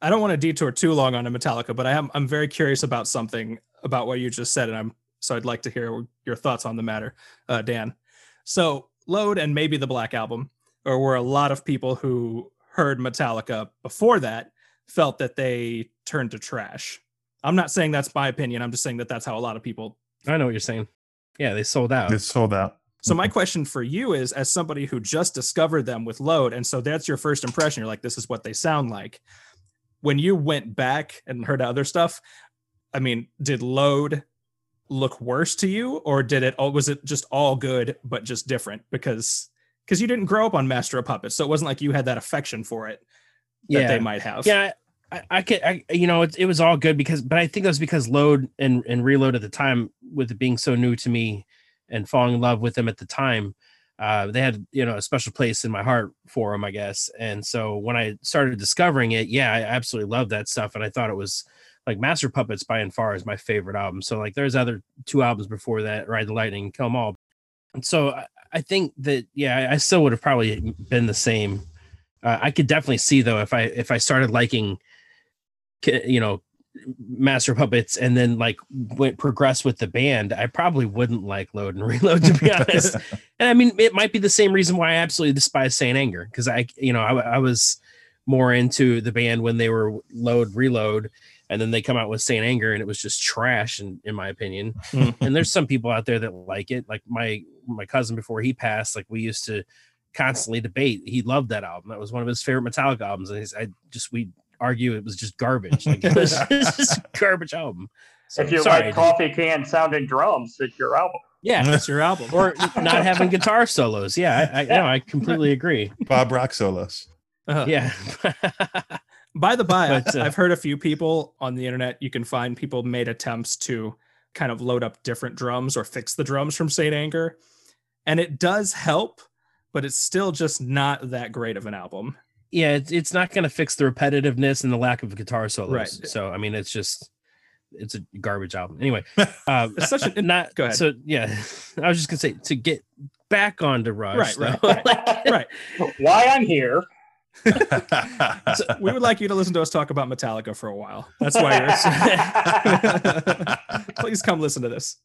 I don't want to detour too long on a Metallica, but I am I'm very curious about something about what you just said, and I'm so I'd like to hear your thoughts on the matter, uh, Dan. So Load and maybe the Black Album, or were a lot of people who heard Metallica before that felt that they turned to trash. I'm not saying that's my opinion. I'm just saying that that's how a lot of people. I know what you're saying. Yeah, they sold out. They sold out. So my question for you is, as somebody who just discovered them with Load, and so that's your first impression. You're like, this is what they sound like. When you went back and heard other stuff, I mean, did Load look worse to you, or did it? Or was it just all good but just different? Because because you didn't grow up on Master of Puppets, so it wasn't like you had that affection for it that Yeah. they might have. Yeah, I, I could, I, you know, it, it was all good because, but I think it was because load and and reload at the time, with it being so new to me, and falling in love with them at the time, uh, they had you know a special place in my heart for them, I guess. And so when I started discovering it, yeah, I absolutely loved that stuff, and I thought it was like Master Puppets by and far is my favorite album. So like, there's other two albums before that, Ride the Lightning, Kill 'Em All. And so I, I think that yeah, I, I still would have probably been the same. Uh, I could definitely see though if I if I started liking you know master puppets and then like went progress with the band i probably wouldn't like load and reload to be honest. And i mean it might be the same reason why i absolutely despise saint anger because i you know I, I was more into the band when they were load reload and then they come out with saint anger and it was just trash in, in my opinion. And there's some people out there that like it. Like my my cousin before he passed like we used to constantly debate. He loved that album. That was one of his favorite metallica albums. And he's, i just we argue it was just garbage like it was just garbage album so, if you sorry, like coffee can sounding drums, it's your album. yeah That's your album. or not having guitar solos yeah i, I no i completely agree Bob Rock solos. Uh-huh. yeah By the by, But, uh, I've heard a few people on the internet. You can find people made attempts to kind of load up different drums or fix the drums from Saint Anger, and it does help, but it's still just not that great of an album. Yeah it's, it's not going to fix the repetitiveness and the lack of guitar solos Right. so i mean it's just it's a garbage album anyway um It's such a not Go ahead. so yeah i was just gonna say to get back onto rush Right, though, right, like, right. Why I'm here. So we would like you to listen to us talk about Metallica for a while. That's why you're. Please come listen to this.